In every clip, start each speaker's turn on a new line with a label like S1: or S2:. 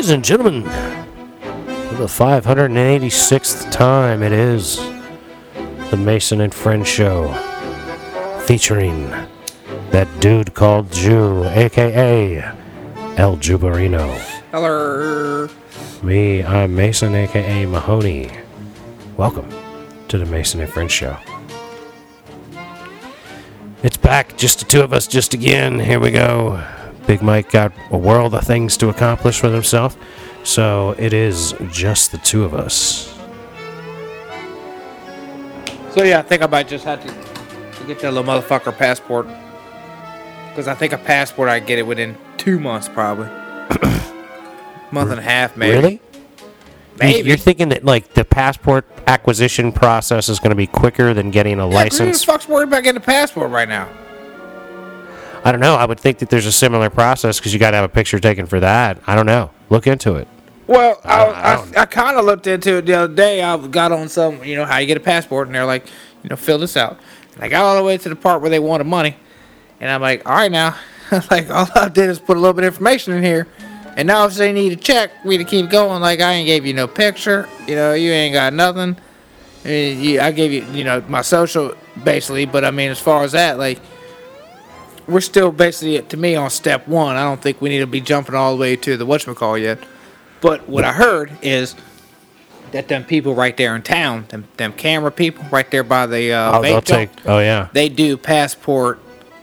S1: Ladies and gentlemen, for the 586th time, it is the Mason and Friends Show featuring that dude called Ju, aka El Jubarino.
S2: Hello.
S1: Me, I'm Mason, aka Mahoney. Welcome to the Mason and Friends Show. It's back, just the two of us, just again. Here we go. Big Mike got a world of things to accomplish with himself, so it is just the two of us.
S2: So yeah, I think I might just have to, get that little motherfucker passport. Because I think a passport I get it within two months probably. Month and a half maybe.
S1: Really?
S2: Maybe.
S1: You're thinking that like the passport acquisition process is going to be quicker than getting a
S2: Yeah,
S1: license?
S2: Who the fuck's worried about getting a passport right now?
S1: I don't know. I would think that there's a similar process because you got to have a picture taken for that. I don't know. Look into it.
S2: Well, I,
S1: I
S2: I, I, kind of looked into it the other day. I got on some, you know, how you get a passport, and they're like, you know, fill this out. And I got all the way to the part where they wanted money, and I'm like, all right now, like all I did is put a little bit of information in here, and now if they need a check, we to keep going. Like I ain't gave you no picture, you know, you ain't got nothing. I, mean, you, I gave you, you know, my social basically, but I mean, as far as that, like. We're still basically, to me, on step one. I don't think we need to be jumping all the way to the whatchamacall yet. But what I heard is that them people right there in town, them, them camera people right there by the uh,
S1: I'll, I'll take. Oh yeah.
S2: they do passport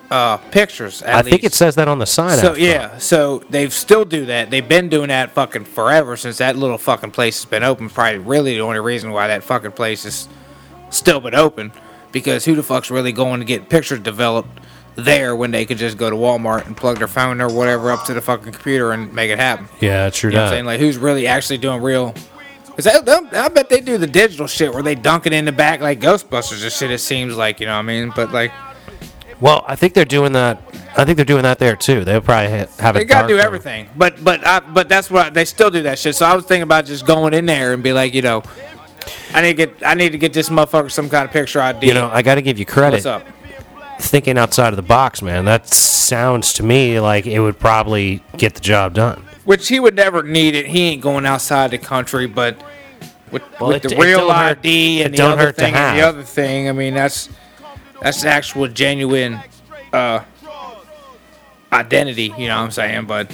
S2: uh, pictures. At
S1: I think it says that on the sign.
S2: So
S1: front.
S2: yeah, so they still do that. They've been doing that fucking forever since that little fucking place has been open. Probably really the only reason why that fucking place is still been open because who the fuck's really going to get pictures developed there when they could just go to Walmart and plug their phone or whatever up to the fucking computer and make it happen.
S1: Yeah, true.
S2: You know what I'm saying? Like, who's really actually doing real? Cause I, I bet they do the digital shit where they dunk it in the back like Ghostbusters and shit. It seems like you know what I mean, but like
S1: Well, I think they're doing that. I think they're doing that there too. They'll probably ha- have
S2: they
S1: it.
S2: They gotta do
S1: darker.
S2: everything. But but I, but that's what they still do that shit. So I was thinking about just going in there and be like, you know, I need to get I need to get this motherfucker some kind of picture ID.
S1: You know, I got to give you credit.
S2: what's up?
S1: Thinking outside of the box, man. That sounds to me like it would probably get the job done.
S2: Which he would never need it. He ain't going outside the country, but. With,
S1: Well,
S2: with
S1: it-
S2: the real
S1: don't hurt-
S2: ID and the other thing and the other thing, I mean that's that's actual genuine uh, identity. You know what I'm saying? But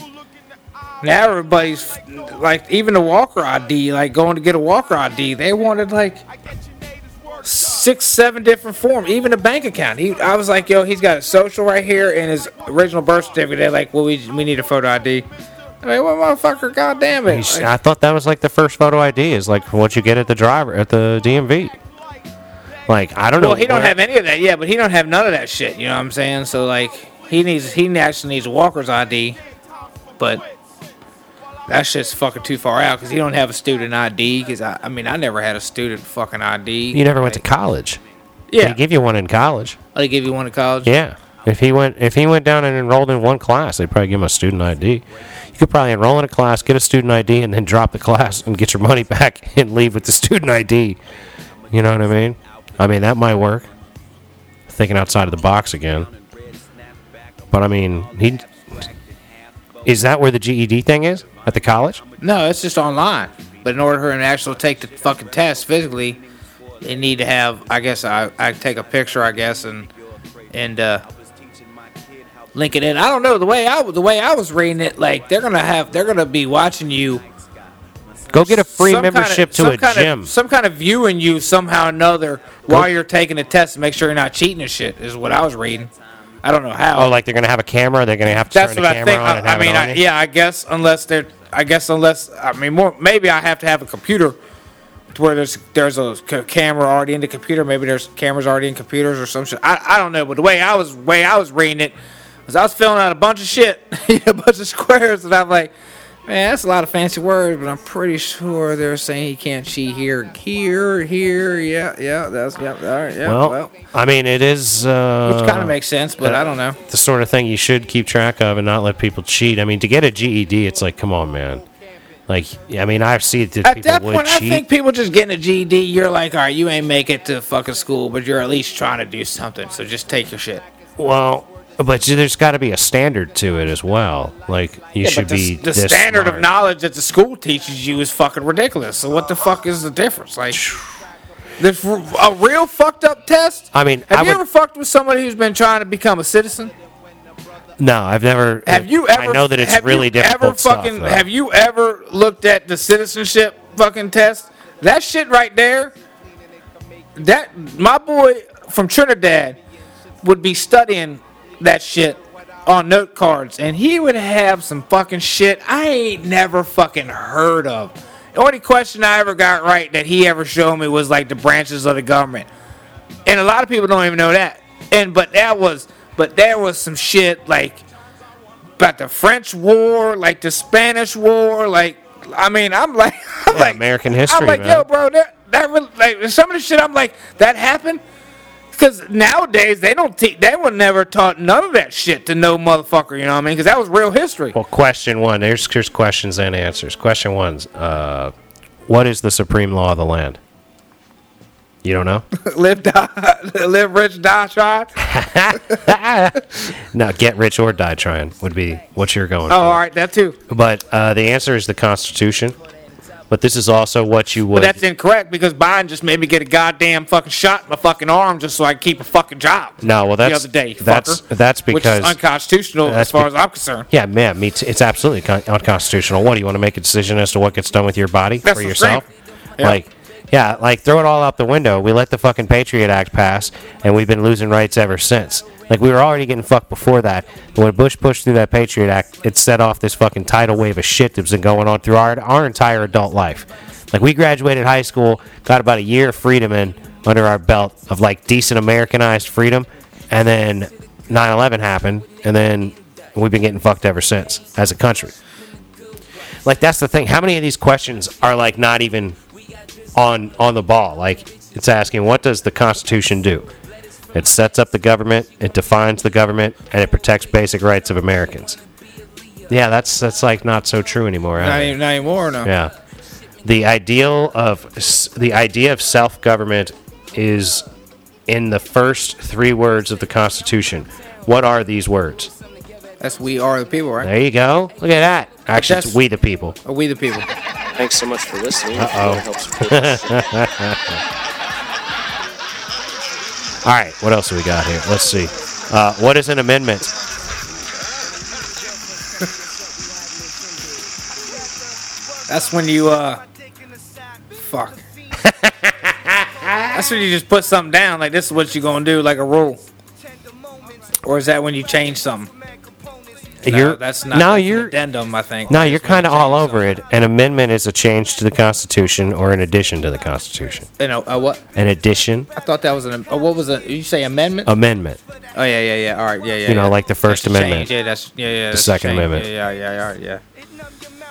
S2: now everybody's like, even the Walker ID, like going to get a Walker ID, they wanted like six, seven different forms, even a bank account. He, I was like, yo, he's got a social right here and his original birth certificate. They're like, well, we we need a photo ID. I mean, well, motherfucker, goddamn it!
S1: He's- I thought that was like the first photo ID is like what you get at the driver at the DMV. Like I don't know.
S2: Well, he don't have any of that. Yeah, but he don't have none of that shit. You know what I'm saying? So like, he needs he actually needs a Walker's ID, but that shit's fucking too far out because he don't have a student ID. Because I, I mean, I never had a student fucking ID.
S1: You never went to college.
S2: Yeah,
S1: They give you one in college.
S2: oh, they give you one in college.
S1: Yeah. If he went if he went down and enrolled in one class, they'd probably give him a student ID. You could probably enroll in a class, get a student ID, and then drop the class and get your money back and leave with the student ID. You know what I mean? I mean that might work. Thinking outside of the box again. But I mean, he is that where the GED thing is at the college?
S2: No, it's just online. But in order for him to actually take the fucking test physically, they need to have. I guess I I take a picture. I guess and and uh, link it in. I don't know the way I the way I was reading it. Like they're gonna have they're gonna be watching you.
S1: Go get a free
S2: some kinda-
S1: membership to a
S2: kind
S1: gym.
S2: Of, some kind of viewing you somehow or another while you're taking the test to make sure you're not cheating and shit. Is what I was reading. I don't know how.
S1: oh, like they're gonna have a camera. They're gonna have to
S2: That's
S1: turn
S2: what
S1: the
S2: I
S1: camera
S2: think.
S1: on and
S2: I, I
S1: have it
S2: mean,
S1: on
S2: I,
S1: you?
S2: yeah, I guess unless they're, I guess unless I mean, more maybe I have to have a computer to where there's there's a c- camera already in the computer. Maybe there's cameras already in computers or some shit. I, I don't know, but the way I was way I was reading it was I was filling out a bunch of shit, a bunch of squares, and I'm like. Man, that's a lot of fancy words, but I'm pretty sure they're saying he can't cheat here, here, here. Yeah, yeah, that's yeah. All right, yeah.
S1: Well,
S2: Well,
S1: I mean, it is. Uh,
S2: which kind of makes sense, but I don't know.
S1: the sort of thing you should keep track of and not let people cheat. I mean, to get a GED, it's like, come on, man. Like, I mean, I see that
S2: At
S1: people
S2: that
S1: would
S2: point, I think people just getting a GED. You're like, all right, you ain't make it to fucking school, but you're at least trying to do something. So just take your shit.
S1: well, But there's got to be a standard to it as well. Like you
S2: Yeah,
S1: should
S2: the,
S1: be
S2: the
S1: this
S2: standard of knowledge that the school teaches you is fucking ridiculous. So what the fuck is the difference? Like, this a real fucked up test.
S1: I mean,
S2: have
S1: I
S2: you
S1: would-
S2: ever fucked with somebody who's been trying to become a citizen?
S1: No, I've never.
S2: Have you ever?
S1: I know that it's
S2: have
S1: really
S2: you
S1: difficult
S2: Ever fucking,
S1: stuff.
S2: have you ever looked at the citizenship fucking test? That shit right there. That my boy from Trinidad would be studying that shit on note cards, and he would have some fucking shit I ain't never fucking heard of. The only question I ever got right that he ever showed me was like the branches of the government, and a lot of people don't even know that. And but that was, but there was some shit like about the French War, like the Spanish War, like I mean, I'm like, I'm
S1: Yeah,
S2: like
S1: American history,
S2: I'm like,
S1: man.
S2: yo, bro, that that really, like some of the shit. I'm like, that happened. Because nowadays they don't teach, they were never taught none of that shit to no motherfucker. You know what I mean? Because that was real history.
S1: Well, question one. There's, here's questions and answers. Question one's, uh, what is the supreme law of the land? You don't know?
S2: live, die, live rich, die trying.
S1: no, get rich or die trying would be what you're going
S2: Oh,
S1: for.
S2: all right, that too.
S1: But uh, the answer is the Constitution. But this is also what you would.
S2: But that's incorrect because Biden just made me get a goddamn fucking shot in my fucking arm just so I can keep a fucking job.
S1: no, well, that's
S2: the other day,
S1: that's
S2: fucker,
S1: that's
S2: which
S1: because
S2: is unconstitutional
S1: that's
S2: as far as I'm concerned.
S1: yeah, man, me t- it's absolutely con- unconstitutional. What do you want to make a decision as to what gets done with your body
S2: That's
S1: for
S2: what I'm saying.
S1: yourself?
S2: Yeah.
S1: Like, yeah, like throw it all out the window. We let the fucking Patriot Act pass, and we've been losing rights ever since. Like we were already getting fucked before that. But when Bush pushed through that Patriot Act, it set off this fucking tidal wave of shit that's been going on through our our entire adult life. Like we graduated high school, got about a year of freedom in under our belt of like decent Americanized freedom, and then 9/11 happened, and then we've been getting fucked ever since as a country. Like that's the thing. How many of these questions are like not even on on the ball? Like it's asking, what does the Constitution do? It sets up the government, it defines the government, and it protects basic rights of Americans. Yeah, that's that's like not so true anymore.
S2: Not,
S1: huh?
S2: even, not anymore, no.
S1: Yeah. The ideal of the idea of self-government is in the first 3 words of the Constitution. What are these words?
S2: That's we are the people, right?
S1: There you go. Look at that. Actually, it's we the people.
S2: Are we the people?
S3: Thanks so much for listening. If you
S1: All right, what else do we got here? Let's see. Uh, what is an amendment?
S2: That's when you uh fuck. That's when you just put something down like this is what you're gonna do, like a rule. Or is that when you change something? No,
S1: you're
S2: that's not
S1: no,
S2: that's an
S1: you're
S2: addendum, I think.
S1: no, you're kind of all over it. An amendment is a change to the Constitution or an addition to the Constitution.
S2: You know, uh, what?
S1: An addition,
S2: I thought that was an. Uh, what was it? You say amendment?
S1: amendment.
S2: oh yeah, yeah, yeah. All right, yeah, yeah.
S1: You know, like the First
S2: That's
S1: Amendment.
S2: change, Yeah, that's yeah, yeah. a
S1: Second. Amendment.
S2: Yeah, yeah, yeah, all right, yeah.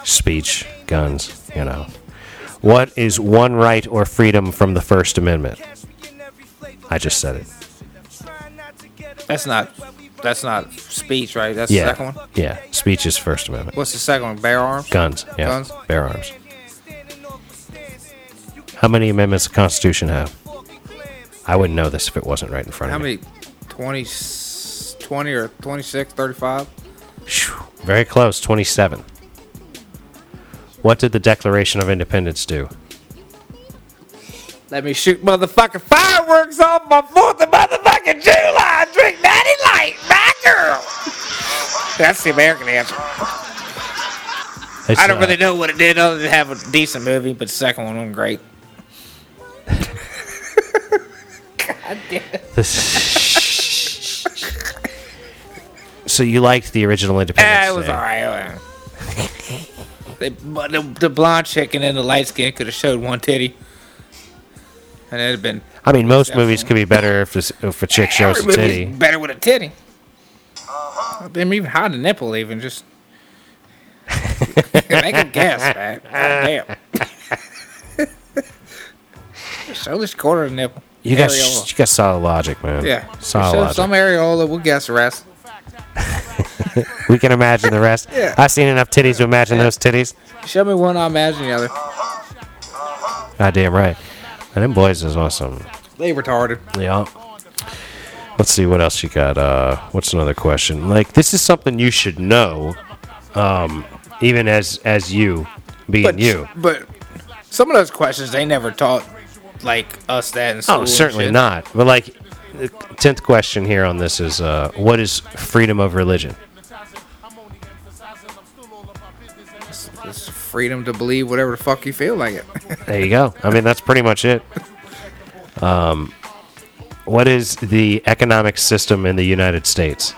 S1: speech, guns, you know. What is one right or freedom from the First Amendment? I just said it.
S2: That's not. That's not speech, right? That's the
S1: Yeah.
S2: second one.
S1: Yeah. Speech is First Amendment.
S2: What's the second one? Bear arms.
S1: Guns. Yeah.
S2: Guns?
S1: Bear arms. How many amendments the Constitution have? I wouldn't know this if it wasn't right in front
S2: How
S1: of me.
S2: How many? 20, 20 or 26, 35?
S1: Phew, Very close. 27. What did the Declaration of Independence do?
S2: Let me shoot motherfucking fireworks off my 4th of motherfucking July. Drink Natty Light, my girl. That's the American answer.
S1: It's,
S2: I don't
S1: uh,
S2: really know what it did other than have a decent movie, but the second one was great. God damn it.
S1: so you liked the original Independence
S2: Ah, it was
S1: Day.
S2: alright. They, but the, the blonde chick and then the light skin could have showed one titty. And it'd have been
S1: I mean, most
S2: Definitely.
S1: movies could be better if, this, if a chick shows a
S2: Every movie's
S1: titty.
S2: Better with a titty. They even hide the nipple, even just. Make a guess, man. God damn. Show this quarter nipple.
S1: You got
S2: Areola.
S1: you got solid logic, man.
S2: Yeah.
S1: solid logic.
S2: some areola, we'll guess the rest.
S1: we can imagine the rest.
S2: Yeah.
S1: I've seen enough titties to imagine those titties.
S2: Show me one, I imagine the other.
S1: Goddamn right. And them boys is awesome.
S2: They retarded.
S1: Yeah. Let's see what else you got. Uh, what's another question? Like this is something you should know, um, even as as you being
S2: But
S1: you.
S2: but some of those questions they never taught like us that in school.
S1: Oh, certainly not. But like, the tenth question here on this is, uh, what is freedom of religion?
S2: It's freedom to believe whatever the fuck you feel like it.
S1: There you go. I mean, that's pretty much it. Um, what is the economic system in the United States?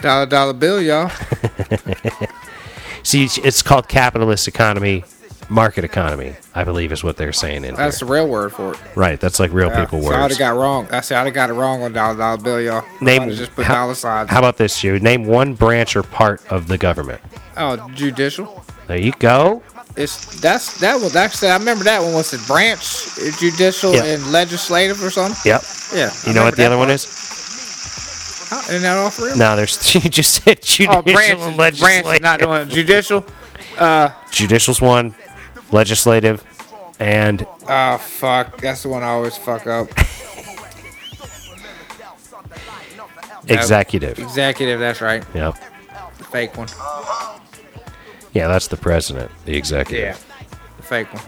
S2: dollar dollar bill, y'all.
S1: See, it's- called capitalist economy, market economy. I believe is what they're saying in
S2: That's
S1: here.
S2: the real word for it.
S1: Right. That's like real
S2: Yeah,
S1: people
S2: so I
S1: words.
S2: would got wrong. I see. I got it wrong on dollar dollar bill, y'all.
S1: Name
S2: I just put
S1: how,
S2: dollar signs.
S1: how about this, you? Name one branch or part of the government.
S2: oh, judicial.
S1: There you go.
S2: It's that's that was actually I remember that one was the branch, judicial and legislative or something.
S1: Yep.
S2: Yeah.
S1: You know what the other one is?
S2: Huh? Isn't that all for real?
S1: No, there's you just said judicial
S2: Oh, branch,
S1: and legislative.
S2: branch, not doing judicial.
S1: Uh, Judicial's one, legislative, and
S2: Oh fuck, that's the one I always fuck up.
S1: executive.
S2: Executive, that's right.
S1: Yep.
S2: The fake one.
S1: Yeah, that's the president, the executive.
S2: Yeah, the fake one.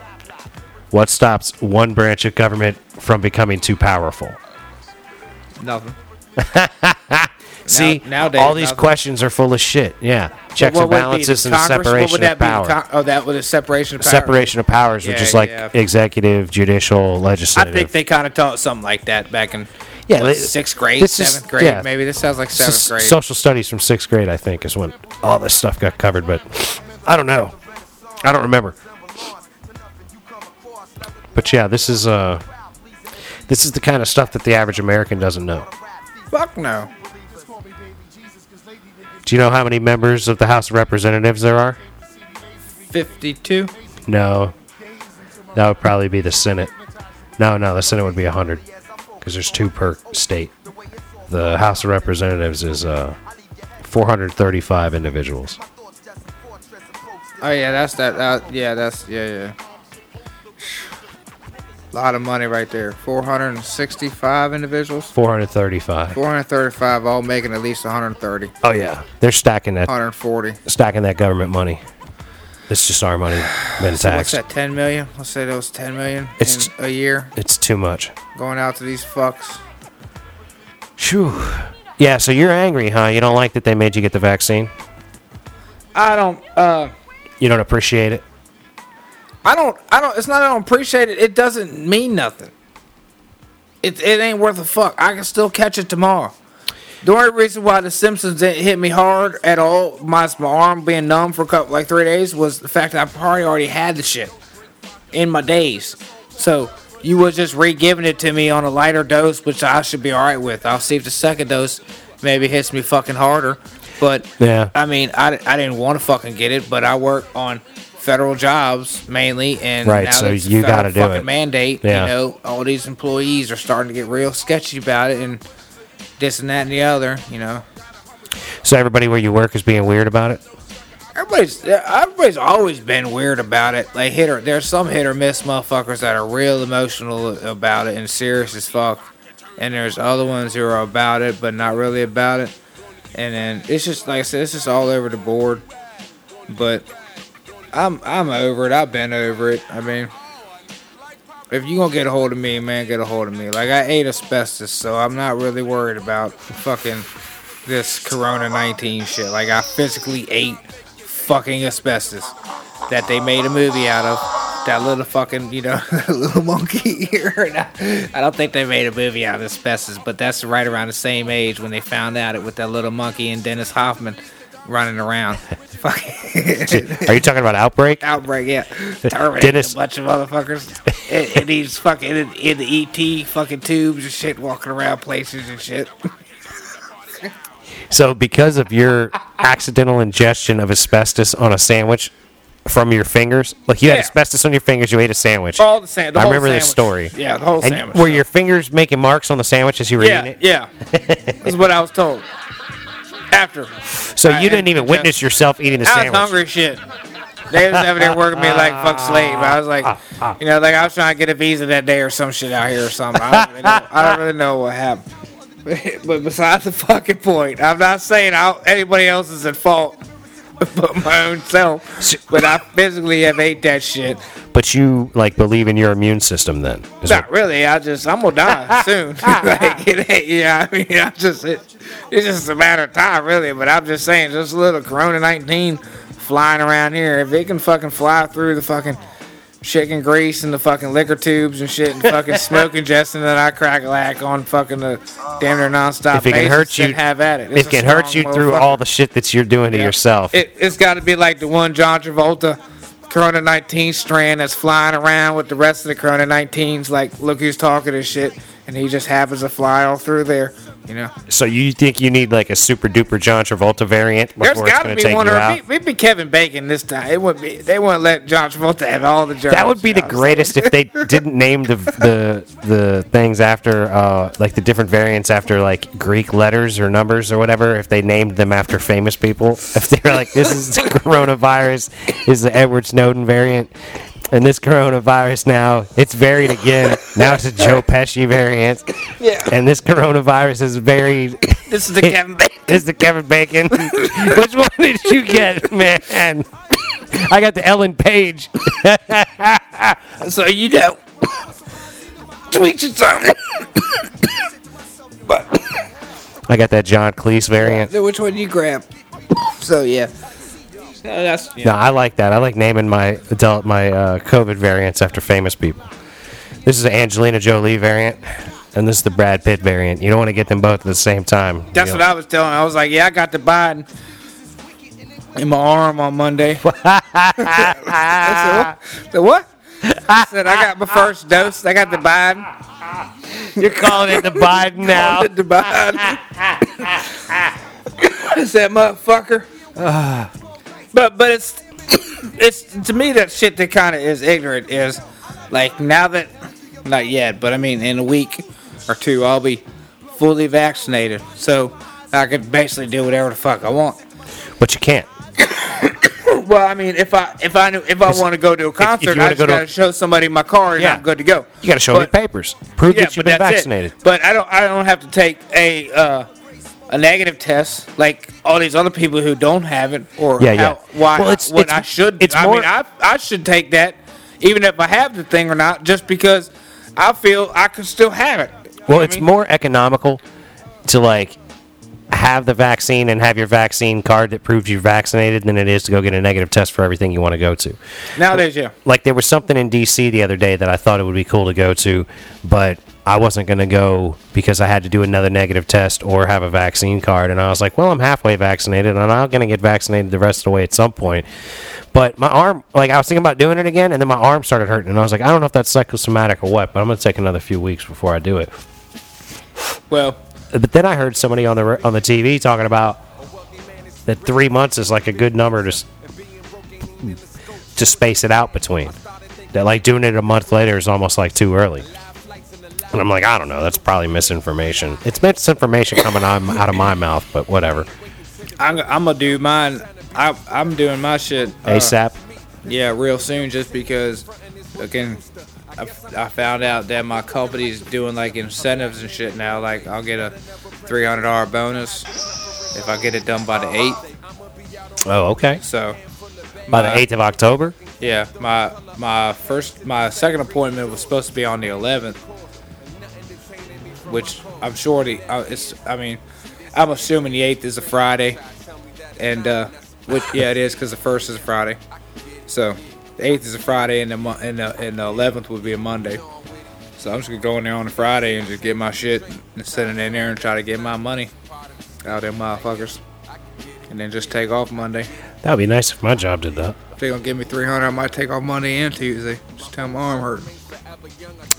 S1: What stops one branch of government from becoming too powerful?
S2: Nothing.
S1: See,
S2: nowadays,
S1: all these
S2: nothing.
S1: questions are full of shit. Yeah, checks and
S2: would it be,
S1: balances and
S2: Congress?
S1: Separation of power.
S2: con- oh, that was a separation of power.
S1: Separation of powers, which is like
S2: yeah.
S1: executive, judicial, legislative.
S2: I think they kind of taught something like that back in
S1: Yeah,
S2: what,
S1: they-
S2: sixth grade,
S1: this is-
S2: seventh grade,
S1: yeah.
S2: maybe. This sounds like seventh grade.
S1: Social studies from sixth grade, I think, is when all this stuff got covered. But I don't know. I don't remember. But yeah, this is uh, this is the kind of stuff that the average American doesn't know.
S2: Fuck no.
S1: Do you know how many members of the House of Representatives there are?
S2: Fifty-two.
S1: No, that would probably be the Senate. No, no, the Senate would be hundred because there's two per state. The House of Representatives is uh, 435 individuals.
S2: Oh yeah, that's that. Uh, yeah, that's yeah, yeah. A lot of money right there. 465 individuals.
S1: 435.
S2: 435, all making at least 130,
S1: Oh yeah, they're stacking that
S2: 140.
S1: stacking that government money. It's just our money been
S2: So what's that? 10 million? Let's say that was 10 million
S1: It's-
S2: in a year
S1: It's too much.
S2: going out to these fucks.
S1: Phew. Yeah, so you're angry, huh? You don't like that they made you get the vaccine?
S2: I don't. Uh,
S1: You don't appreciate it?
S2: I don't. I don't. It's not. I don't appreciate it. It doesn't mean nothing. It it ain't worth a fuck. I can still catch it tomorrow. The only reason why the symptoms didn't hit me hard at all, my, my arm being numb for a couple like three days, was the fact that I probably already had the shit in my days. So you was just re-giving it to me on a lighter dose, which I should be all right with. I'll see if the second dose maybe hits me fucking harder. But
S1: Yeah.
S2: I mean, I, I didn't want to fucking get it, but I work on federal jobs mainly, and
S1: Right,
S2: now
S1: so
S2: it's
S1: you gotta do it.
S2: Mandate,
S1: Yeah.
S2: you know, all these employees are starting to get real sketchy about it, and this and that and the other, you know.
S1: So everybody where you work is being weird about it?
S2: Everybody's everybody's always been weird about it. Like hit or there's some hit or miss motherfuckers that are real emotional about it and serious as fuck, and there's other ones who are about it but not really about it. And then it's just like I said, it's just all over the board. But I'm I'm over it. I've been over it. I mean, if you gonna get a hold of me, man, get a hold of me. Like I ate asbestos, so I'm not really worried about fucking this Corona 19 shit. Like I physically ate fucking asbestos that they made a movie out of. That little fucking, you know, little monkey here. And I, I don't think they made a movie out of asbestos, but that's right around the same age when they found out it with that little monkey and Dennis Hoffman running around.
S1: Are you talking about Outbreak?
S2: outbreak, yeah. Terminating
S1: Dennis-
S2: a bunch of motherfuckers. and, and he's fucking in, in the ET fucking tubes and shit, walking around places and shit.
S1: So because of your accidental ingestion of asbestos on a sandwich from your fingers, like you had asbestos on your fingers, you ate a sandwich.
S2: All the. The
S1: I remember this story.
S2: Yeah, the whole
S1: and
S2: sandwich.
S1: were your fingers making marks on the sandwich as you were
S2: yeah,
S1: eating it?
S2: yeah. That's what I was told. After.
S1: So
S2: I
S1: you didn't even witness yourself eating the
S2: I was hungry shit. they was over there working me like fuck slave. I was like, you know, like I was trying to get a visa that day or some shit out here or something. I don't really know, I don't really know what happened. But besides the fucking point, I'm not saying I, anybody else is at fault but my own self. But I physically have ate that shit.
S1: But you like believe in your immune system then? Is
S2: Not really. I just I'm gonna die soon. like it ain't. Yeah, I mean, I just it, it's just a matter of time, really. But I'm just saying, just a little Corona 19 flying around here. If it can fucking fly through the fucking chicken grease and the fucking liquor tubes and shit and fucking smoke ingestion that I crack a lack on fucking the damn near nonstop.
S1: If it can hurt you-
S2: have at it. It's
S1: It can hurt you through all the shit that you're doing to yourself.
S2: It, it's got to be like the one John Travolta Corona 19 strand that's flying around with the rest of the Corona 19s. Like, look who's talking and shit. And he just happens to fly all through there, you know.
S1: so you think you need like a super duper John Travolta variant
S2: There's
S1: before it's
S2: got to
S1: going to
S2: be
S1: take
S2: one,
S1: you
S2: or
S1: out?
S2: it'd be, it'd be Kevin Bacon this time. It would be. They wouldn't let John Travolta have all the jobs.
S1: That would be the greatest if they didn't name the the the things after uh, like the different variants after like Greek letters or numbers or whatever. If they named them after famous people, if they were like, "This is the coronavirus, is the Edward Snowden variant," and this coronavirus now it's varied again. Now it's a Joe Pesci variant,
S2: Yeah.
S1: and this coronavirus is varied.
S2: This is the Kevin Bacon.
S1: This is the Kevin Bacon. Which one did you get, man? I got the Ellen Page.
S2: So you know, tweet your something. but
S1: I got that John Cleese variant.
S2: which one did you grab? So yeah. No, that's yeah.
S1: No, I like that. I like naming my adult my uh, COVID variants after famous people. This is the Angelina Jolie variant, and this is the Brad Pitt variant. You don't want to get them both at the same time.
S2: That's what I was telling. I was like, yeah, I got the Biden in my arm on Monday. I said, what? The what? I said I got my first dose. I got the Biden.
S1: You're calling it the Biden now.
S2: the Biden. I said, motherfucker. but but it's it's to me that shit that kind of is ignorant is like now that not yet, but I mean in a week or two I'll be fully vaccinated, so I could basically do whatever the fuck I want.
S1: But you can't.
S2: Well, I mean, if I if I knew, if I want to go to a concert,
S1: you
S2: I just
S1: go
S2: gotta show somebody my card and
S1: Yeah.
S2: I'm good to go.
S1: You got to show me
S2: But-
S1: papers. Prove that you've been
S2: that's it.
S1: vaccinated.
S2: But I don't I don't have to take a uh, a negative test like all these other people who don't have it or
S1: Yeah,
S2: how,
S1: yeah.
S2: why
S1: Well, it's-
S2: what
S1: it's-
S2: I should
S1: it's
S2: I
S1: more-
S2: mean I I should take that even if I have the thing or not just because I feel I could still have it. You know
S1: Well,
S2: what I
S1: it's
S2: mean?
S1: more economical to like have the vaccine and have your vaccine card that proves you're vaccinated than it is to go get a negative test for everything you want to go to.
S2: nowadays yeah.
S1: like there was something in DC the other day that I thought it would be cool to go to, but I wasn't going to go because I had to do another negative test or have a vaccine card. And I was like, well, I'm halfway vaccinated and I'm not going to get vaccinated the rest of the way at some point. But my arm, like I was thinking about doing it again, and then my arm started hurting, and I was like, I don't know if that's psychosomatic or what, but I'm going to take another few weeks before I do it.
S2: Well,
S1: But then I heard somebody on the on the TV talking about that three months is like a good number to to space it out between. That like doing it a month later is almost like too early. And I'm like, I don't know. That's probably misinformation. It's misinformation coming out, of my mouth, but whatever.
S2: I'm, I'm gonna do mine. I I'm doing my shit uh,
S1: ASAP.
S2: Yeah, real soon, just because, again, I, I found out that my company's doing like incentives and shit now. Like, I'll get a $300 bonus if I get it done by the 8th.
S1: Oh, okay.
S2: So,
S1: By the 8th of October.
S2: yeah, my my first, my second appointment was supposed to be on the 11th, which I'm sure the, uh, it's, I mean, I'm assuming the 8th is a Friday, and, uh, which, yeah, it is because the first is a Friday. So, the 8th is a Friday, and the, mo- and the, and the 11th would be a Monday. So, I'm just gonna go in there on a Friday and just get my shit and send it in there and try to get my money out of them motherfuckers. And then just take off Monday.
S1: That would be nice if my job did that.
S2: If they gonna give me 300, I might take off Monday and Tuesday. Just tell my arm hurting.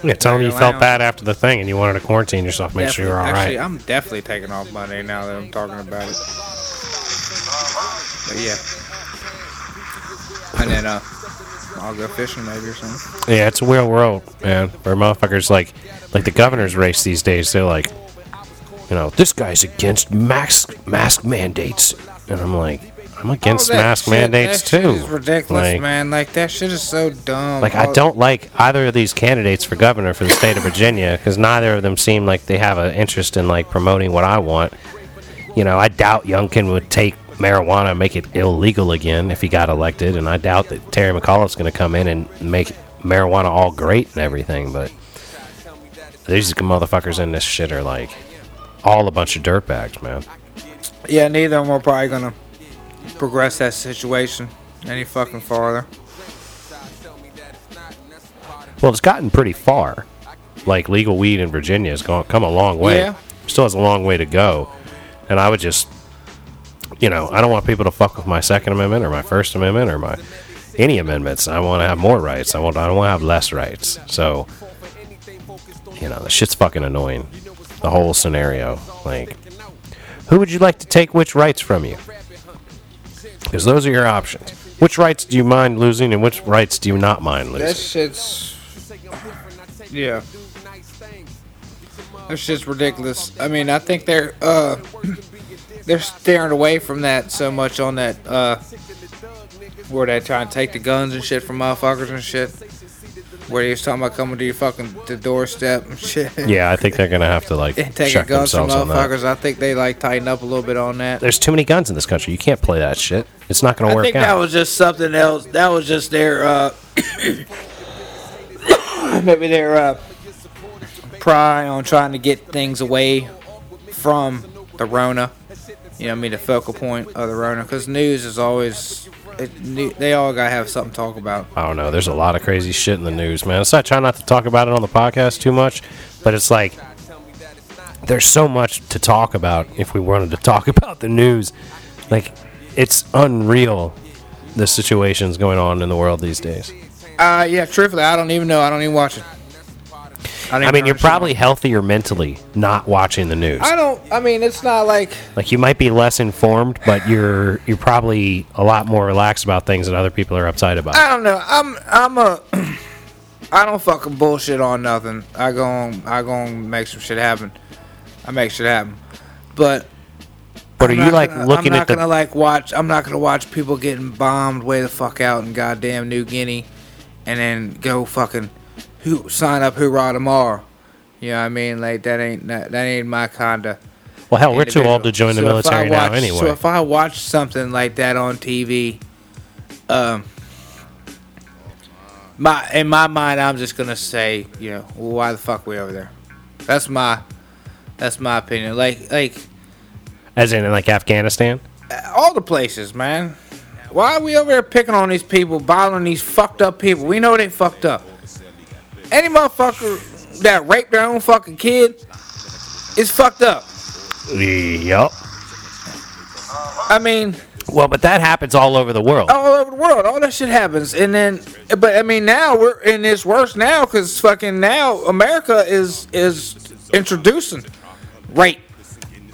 S1: Yeah, tell them you felt bad after the thing and you wanted to quarantine yourself, make sure you're all right.
S2: Actually, I'm definitely taking off Monday now that I'm talking about it. But yeah. And then uh, I'll go fishing maybe or something.
S1: Yeah, it's a real world, man. Where motherfuckers like, like the governor's race these days, they're like, you know, this guy's against mask mask mandates, and I'm like, I'm against
S2: that
S1: mask
S2: shit-
S1: mandates too.
S2: is ridiculous,
S1: Like-
S2: man. Like that shit is so dumb.
S1: Like I don't like either of these candidates for governor for the state of Virginia because neither of them seem like they have an interest in like promoting what I want. You know, I doubt Youngkin would take marijuana make it illegal again if he got elected, and I doubt that Terry McAuliffe's going to come in and make marijuana all great and everything. But these motherfuckers in this shit are like all a bunch of dirtbags, man.
S2: Yeah, neither of them are probably gonna progress that situation any fucking farther.
S1: Well, it's gotten pretty far. Like legal weed in Virginia has gone come a long way.
S2: Yeah.
S1: Still has a long way to go. And I would just you know, I don't want people to fuck with my second amendment or my first amendment or my any amendments. I want to have more rights. I want I don't want to have less rights. So you know, the shit's fucking annoying. The whole scenario. Like who would you like to take which rights from you? Because those are your options. Which rights do you mind losing and which rights do you not mind losing?
S2: That shit's yeah. That shit's ridiculous. I mean, I think they're uh they're staring away from that so much on that uh where they try and take the guns and shit from motherfuckers and shit. Where he was talking about coming to your fucking the doorstep and shit.
S1: Yeah, I think they're gonna have to like
S2: And taking
S1: check
S2: guns from
S1: themselves on that.
S2: motherfuckers. I think they like tighten up a little bit on that.
S1: There's too many guns in this country. You can't play that shit. It's not gonna
S2: I
S1: work
S2: think
S1: out.
S2: that was just something else. That was just their uh maybe their uh pry on trying to get things away from the Rona. You know, mean the focal point of the Rona because news is always it, they all gotta have something to talk about.
S1: I don't know. There's a lot of crazy shit in the news, man. So I try not to talk about it on the podcast too much, but it's like there's so much to talk about if we wanted to talk about the news. Like it's unreal the situations going on in the world these days.
S2: Uh, yeah, truthfully, I don't even know. I don't even watch it. Don't
S1: I mean, you're probably healthier mentally not watching the news.
S2: I don't. I mean, it's not like
S1: Like you might be less informed, but you're you're probably a lot more relaxed about things that other people are upset about.
S2: I don't know. I'm I'm a I don't fucking bullshit on nothing. I go on, I go on make some shit happen. I make shit happen. But
S1: But are
S2: I'm
S1: you like
S2: gonna-
S1: looking
S2: I'm not
S1: at the
S2: gonna like watch. I'm not gonna watch people getting bombed way the fuck out in goddamn New Guinea, and then go fucking who sign up hoorah tomorrow. You know what I mean? Like that ain't that, that ain't my kinda.
S1: Well, hell, we're too old to join the
S2: So I
S1: military now anyway.
S2: So if I watch something like that on TV, um, my in my mind, I'm just gonna say, you know, well, why the fuck we over there? That's my, that's my opinion. Like, like
S1: As in, like Afghanistan.
S2: all the places, man. Why are we over there picking on these people, bothering these fucked up people? We know they fucked up. Any motherfucker that raped their own fucking kid is fucked up.
S1: Yup.
S2: I mean,
S1: Well, but that happens all over the world.
S2: all over the world. All that shit happens, and then, but I mean, now we're in this worse now because fucking now America is is introducing rape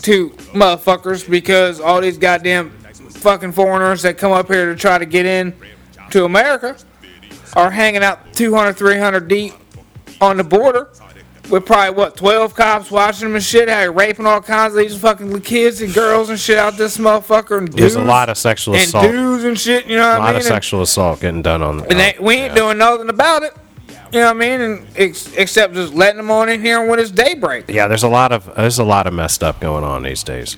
S2: to motherfuckers because all these goddamn fucking foreigners that come up here to try to get in to America are hanging out 200, 300 deep on the border. With probably what twelve cops watching them and shit, how they're raping all kinds of these fucking kids and girls and shit out this motherfucker and
S1: There's a lot of sexual
S2: and
S1: assault.
S2: dudes and shit. You know what I mean?
S1: A lot of
S2: And-
S1: sexual assault getting done on.
S2: and they, we ain't
S1: yeah.
S2: doing nothing about it. You know what I mean? And ex- except just letting them on in here when it's daybreak.
S1: Yeah, there's a lot of there's a lot of messed up going on these days.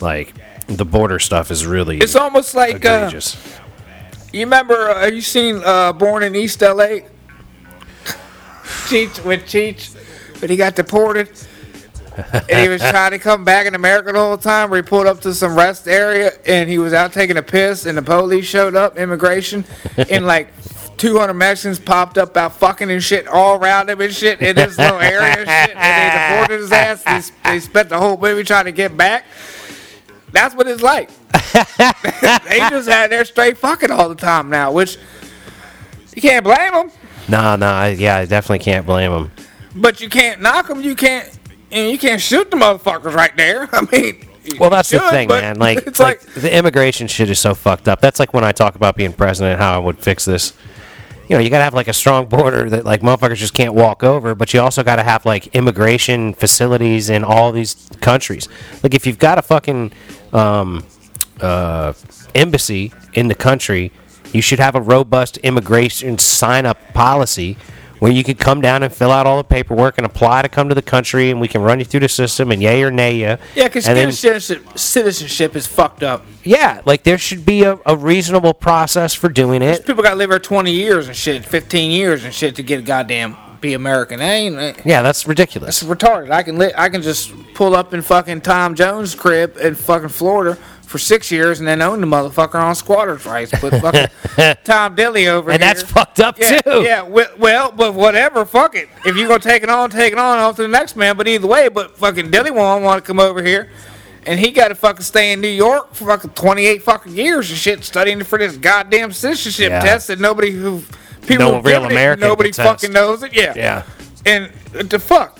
S1: Like the border stuff is really
S2: It's almost like uh,
S1: egregious.
S2: You remember? Uh, you seen uh, Born in East L.A. Cheech with Cheech, but he got deported. and he was trying to come back in America the whole time. Where he pulled up to some rest area and he was out taking a piss, and the police showed up, immigration, and like 200 Mexicans popped up out fucking and shit all around him and shit in this little area and shit. And they deported his ass. They, they spent the whole movie trying to get back. That's what it's like. They just had their straight fucking all the time now, which you can't blame them,
S1: Nah, nah, yeah, I definitely can't blame them.
S2: but you can't knock them. You can't, and you can't shoot the motherfuckers right there. I mean,
S1: Well, that's the thing, man. Like,
S2: it's
S1: like,
S2: like,
S1: the immigration shit is so fucked up. That's like when I talk about being president, how I would fix this. You know, you gotta have like a strong border that like motherfuckers just can't walk over, but you also gotta have like immigration facilities in all these countries. Like, if you've got a fucking um, uh, embassy in the country, you should have a robust immigration sign up policy where you could come down and fill out all the paperwork and apply to come to the country, and we can run you through the system and yay or nay you.
S2: Yeah, because citizenship, citizenship is fucked up.
S1: yeah, like there should be a, a reasonable process for doing it.
S2: People got to live here 20 years and shit, 15 years and shit to get a goddamn be American. That ain't
S1: Yeah, that's ridiculous.
S2: retarded. I can li- I can just pull up in fucking Tom Jones' crib in fucking Florida for six years and then own the motherfucker on squatters' rights. Put fucking Tom Dilly over there.
S1: And
S2: here.
S1: that's fucked up
S2: yeah,
S1: too.
S2: Yeah, well, well, but whatever, fuck it. If you're gonna take it on, take it on off to the next man. But either way, but fucking Dilly won't want to come over here, and he got to fucking stay in New York for fucking 28 fucking years and shit, studying for this goddamn citizenship
S1: Yeah.
S2: test that nobody who people
S1: No real American
S2: nobody
S1: can test.
S2: fucking knows it. Yeah,
S1: Yeah.
S2: and uh, the fuck.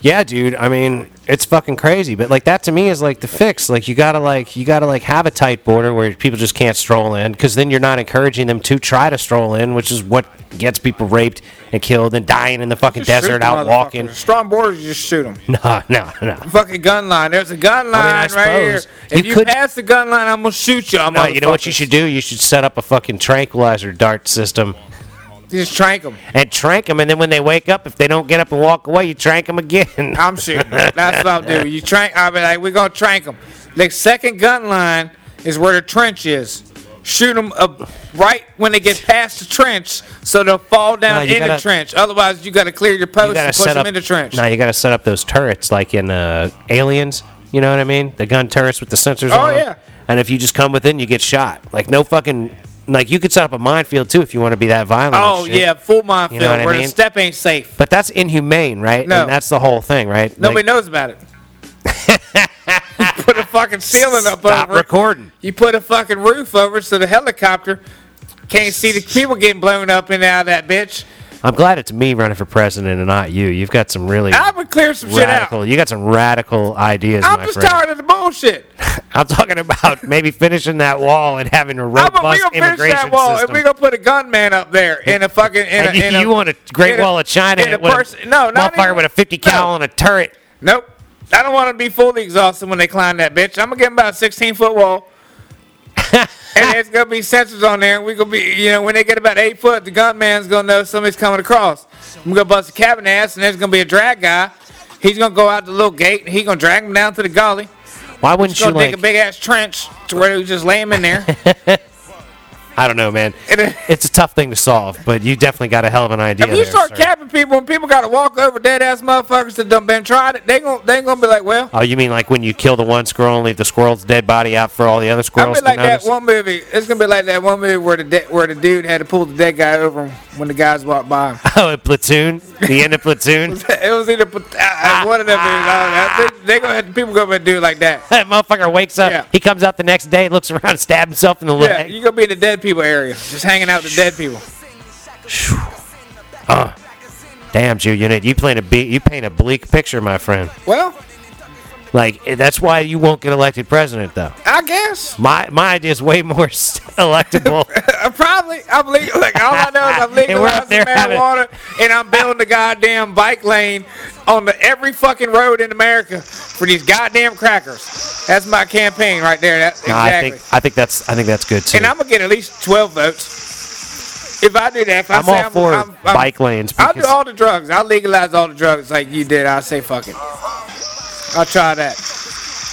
S1: Yeah, dude. I mean, it's fucking crazy, but like that to me is like the fix. Like you gotta like you gotta like have a tight border where people just can't stroll in, because then you're not encouraging them to try to stroll in, which is what gets people raped and killed and dying in the fucking
S2: Just shoot
S1: desert
S2: the
S1: out walking.
S2: Strong borders, you just shoot them.
S1: No, no, no.
S2: Fucking gun line. There's a gun line
S1: I
S2: right here.
S1: suppose.
S2: If
S1: You
S2: you,
S1: could-
S2: pass the gun line, I'm gonna shoot you. I'm
S1: No, you know what you should do? You should set up a fucking tranquilizer dart system
S2: Just trank them.
S1: and trank them, and then when they wake up, if they don't get up and walk away, you trank them again.
S2: I'm shooting. That's what I'll do. You trank. I'll be like, we're gonna trank them. The second gun line is where the trench is. Shoot them up right when they get past the trench, so they'll fall down
S1: No, you
S2: in the
S1: gotta-
S2: trench. Otherwise, you got to clear your
S1: you
S2: post and push them in the trench.
S1: No, you gotta set up those turrets like in uh, Aliens. You know what I mean? The gun turrets with the sensors on.
S2: Oh,
S1: on 'em.
S2: yeah.
S1: And if you just come within, you get shot. Like no fucking. Like you could set up a minefield too if you want to be that violent.
S2: oh yeah, full minefield
S1: what I
S2: where
S1: mean?
S2: the step ain't safe.
S1: But that's inhumane, right?
S2: No.
S1: And that's the whole thing, right?
S2: Nobody
S1: Like,
S2: knows about it. put a fucking ceiling up
S1: Stop
S2: over
S1: recording.
S2: You put a fucking roof over so the helicopter can't see the people getting blown up and out of that bitch.
S1: I'm glad it's me running for president and not you. You've got some really
S2: I would clear some shit out.
S1: radical. You got some radical ideas,
S2: I'm
S1: my
S2: just
S1: friend.
S2: tired of the bullshit.
S1: I'm talking about maybe finishing that wall and having a
S2: How about we
S1: robust
S2: gonna finish
S1: immigration
S2: that wall
S1: system.
S2: and we gonna put a gunman up there in a fucking in a,
S1: And you,
S2: in a
S1: you want a Great
S2: a-
S1: Wall of China
S2: in a
S1: with
S2: person-
S1: a
S2: no, not even-
S1: with a 50 cal
S2: no.
S1: and a turret.
S2: Nope. I don't want to be fully exhausted when they climb that bitch. I'm gonna give them about a 16 foot wall. and there's gonna be sensors on there. And We gonna be, you know, when they get about eight foot, the gunman's gonna know somebody's coming across. I'm gonna bust a cabin ass, and there's gonna be a drag guy. He's gonna go out the little gate, and he's gonna drag him down to the gully.
S1: Why wouldn't
S2: He's
S1: you
S2: gonna dig
S1: like?
S2: a big ass trench to where we just lay him in there.
S1: I don't know, man.
S2: And
S1: It's a tough thing to solve, but you definitely got a hell of an idea.
S2: if you
S1: there,
S2: start
S1: sir.
S2: capping people, and people gotta walk over dead ass motherfuckers that done been tried it, they gon' they gonna be like, well.
S1: Oh, you mean like when you kill the one squirrel and leave the squirrel's dead body out for all the other squirrels?
S2: I'll be
S1: to
S2: like that one movie. It's gonna be like that one movie where the de- where the dude had to pull the dead guy over when the guys walked by him.
S1: Oh, in Platoon? The end of Platoon?
S2: it was either uh, uh, one of them. movies. I don't know. They, they gonna have people gonna do like that.
S1: that motherfucker wakes up,
S2: Yeah.
S1: he comes out the next day, looks around, stabs himself in the
S2: Yeah,
S1: leg.
S2: you gonna be in the dead people area, just hanging out with the dead people.
S1: Damn, Julian, you paint a be- you paint a bleak picture, my friend.
S2: Well,
S1: Like eh, that's why you won't get elected president, though.
S2: I guess
S1: My my idea is way more electable.
S2: uh, probably. I'm legal. Like all I know is I'm
S1: And we're up
S2: legalizing
S1: there having-
S2: and I'm building a goddamn bike lane on the every fucking road in America for these goddamn crackers. That's my campaign right there. That,
S1: No, I
S2: exactly.
S1: think I think that's I think that's good too.
S2: and I'm gonna get at least 12 votes. If I do that, if I
S1: I'm
S2: say
S1: all
S2: I'm,
S1: for
S2: I'm, I'm,
S1: bike lanes
S2: I'll do all the drugs. I'll legalize all the drugs like you did. I'll say fuck it. I'll try that.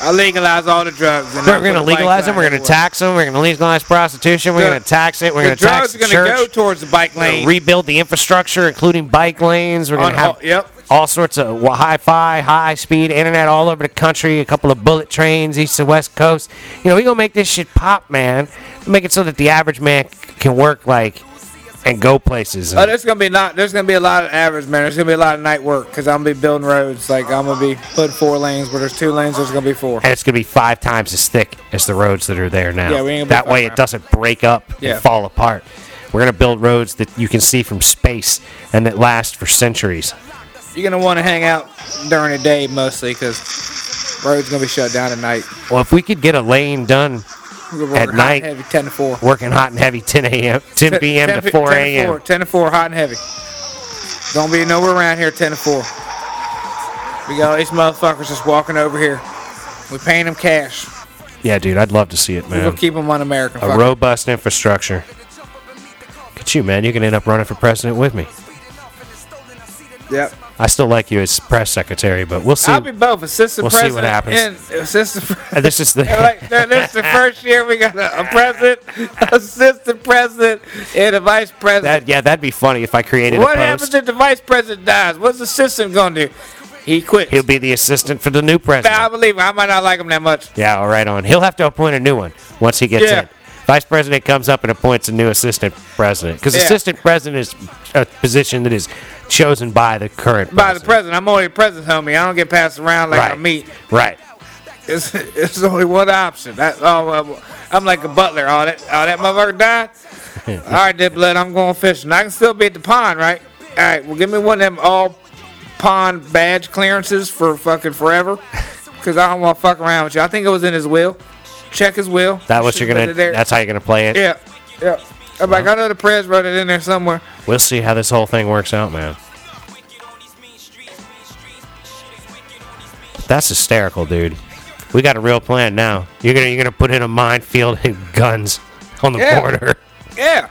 S2: I'll legalize all the drugs. And
S1: we're going to
S2: put a bike
S1: legalize them. We're going to tax them. We're going to legalize prostitution. We're going to tax it. We're going to tax
S2: drugs
S1: the
S2: are gonna go towards the bike lane.
S1: rebuild the infrastructure, including bike lanes. We're going to have
S2: all- yep.
S1: All sorts of wi- hi-fi, high-speed internet all over the country. A couple of bullet trains east and west coast. You know, we gonna make this shit pop, man. Make it so that the average man can work like and go places.
S2: Oh, there's gonna be not. There's gonna be a lot of average man. There's gonna be a lot of night work because I'm gonna be building roads. Like I'm gonna be putting four lanes where there's two lanes. There's gonna be four.
S1: and it's gonna be five times as thick as the roads that are there now.
S2: Yeah, we ain't
S1: that way
S2: fucking
S1: it doesn't break up
S2: Yeah.
S1: and fall apart. We're gonna build roads that you can see from space and that last for centuries.
S2: You're gonna want to hang out during the day mostly because roads gonna be shut down at night.
S1: Well, if we could get a lane done At
S2: working hot
S1: night-
S2: and heavy, ten to four.
S1: working hot and heavy 10 a.m. 10 p.m. to 4 a.m.
S2: 4, 10 to 4, hot and heavy. Don't be nowhere around here 10 to 4. We got all these motherfuckers just walking over here. We paying them cash.
S1: Yeah, dude, I'd love to see it, man.
S2: We'll keep them on American.
S1: A
S2: fucking-
S1: robust infrastructure. Look at you, man. You can end up running for president with me.
S2: Yep.
S1: I still like you as press secretary, but we'll see.
S2: I'll be both assistant
S1: we'll see what happens.
S2: and assistant.
S1: Uh, this is the
S2: like this is the first year we got a, a president, assistant president, and a vice president.
S1: that. Yeah, that'd be funny if I created a
S2: what
S1: happens
S2: if the vice president dies? What's the assistant gonna do? He quits.
S1: He'll be the assistant for the new president.
S2: I believe him. I might not like him that much.
S1: Yeah, all right on. He'll have to appoint a new one once he gets
S2: Yeah.
S1: in. Vice president comes up and appoints a new assistant president because
S2: Yeah.
S1: assistant president is a position that is chosen by the current
S2: By the
S1: president.
S2: I'm only the president, homie. I don't get passed around like
S1: right.
S2: a meat.
S1: Right.
S2: It's it's only one option. That's all. I'm, I'm like a butler. All that all that motherfucker died. all right, dead blood. I'm going fishing. I can still be at the pond, right? All right. Well, give me one of them all pond badge clearances for fucking forever, because I don't want to fuck around with you. I think it was in his will. Check his will.
S1: That what you're gonna. That's how you're gonna play it.
S2: yeah, yeah. I'm like, I know the press wrote it in there somewhere.
S1: We'll see how this whole thing works out, man. That's hysterical, dude. We got a real plan now. You're gonna you're gonna put in a minefield and guns on the
S2: Yeah.
S1: border.
S2: Yeah.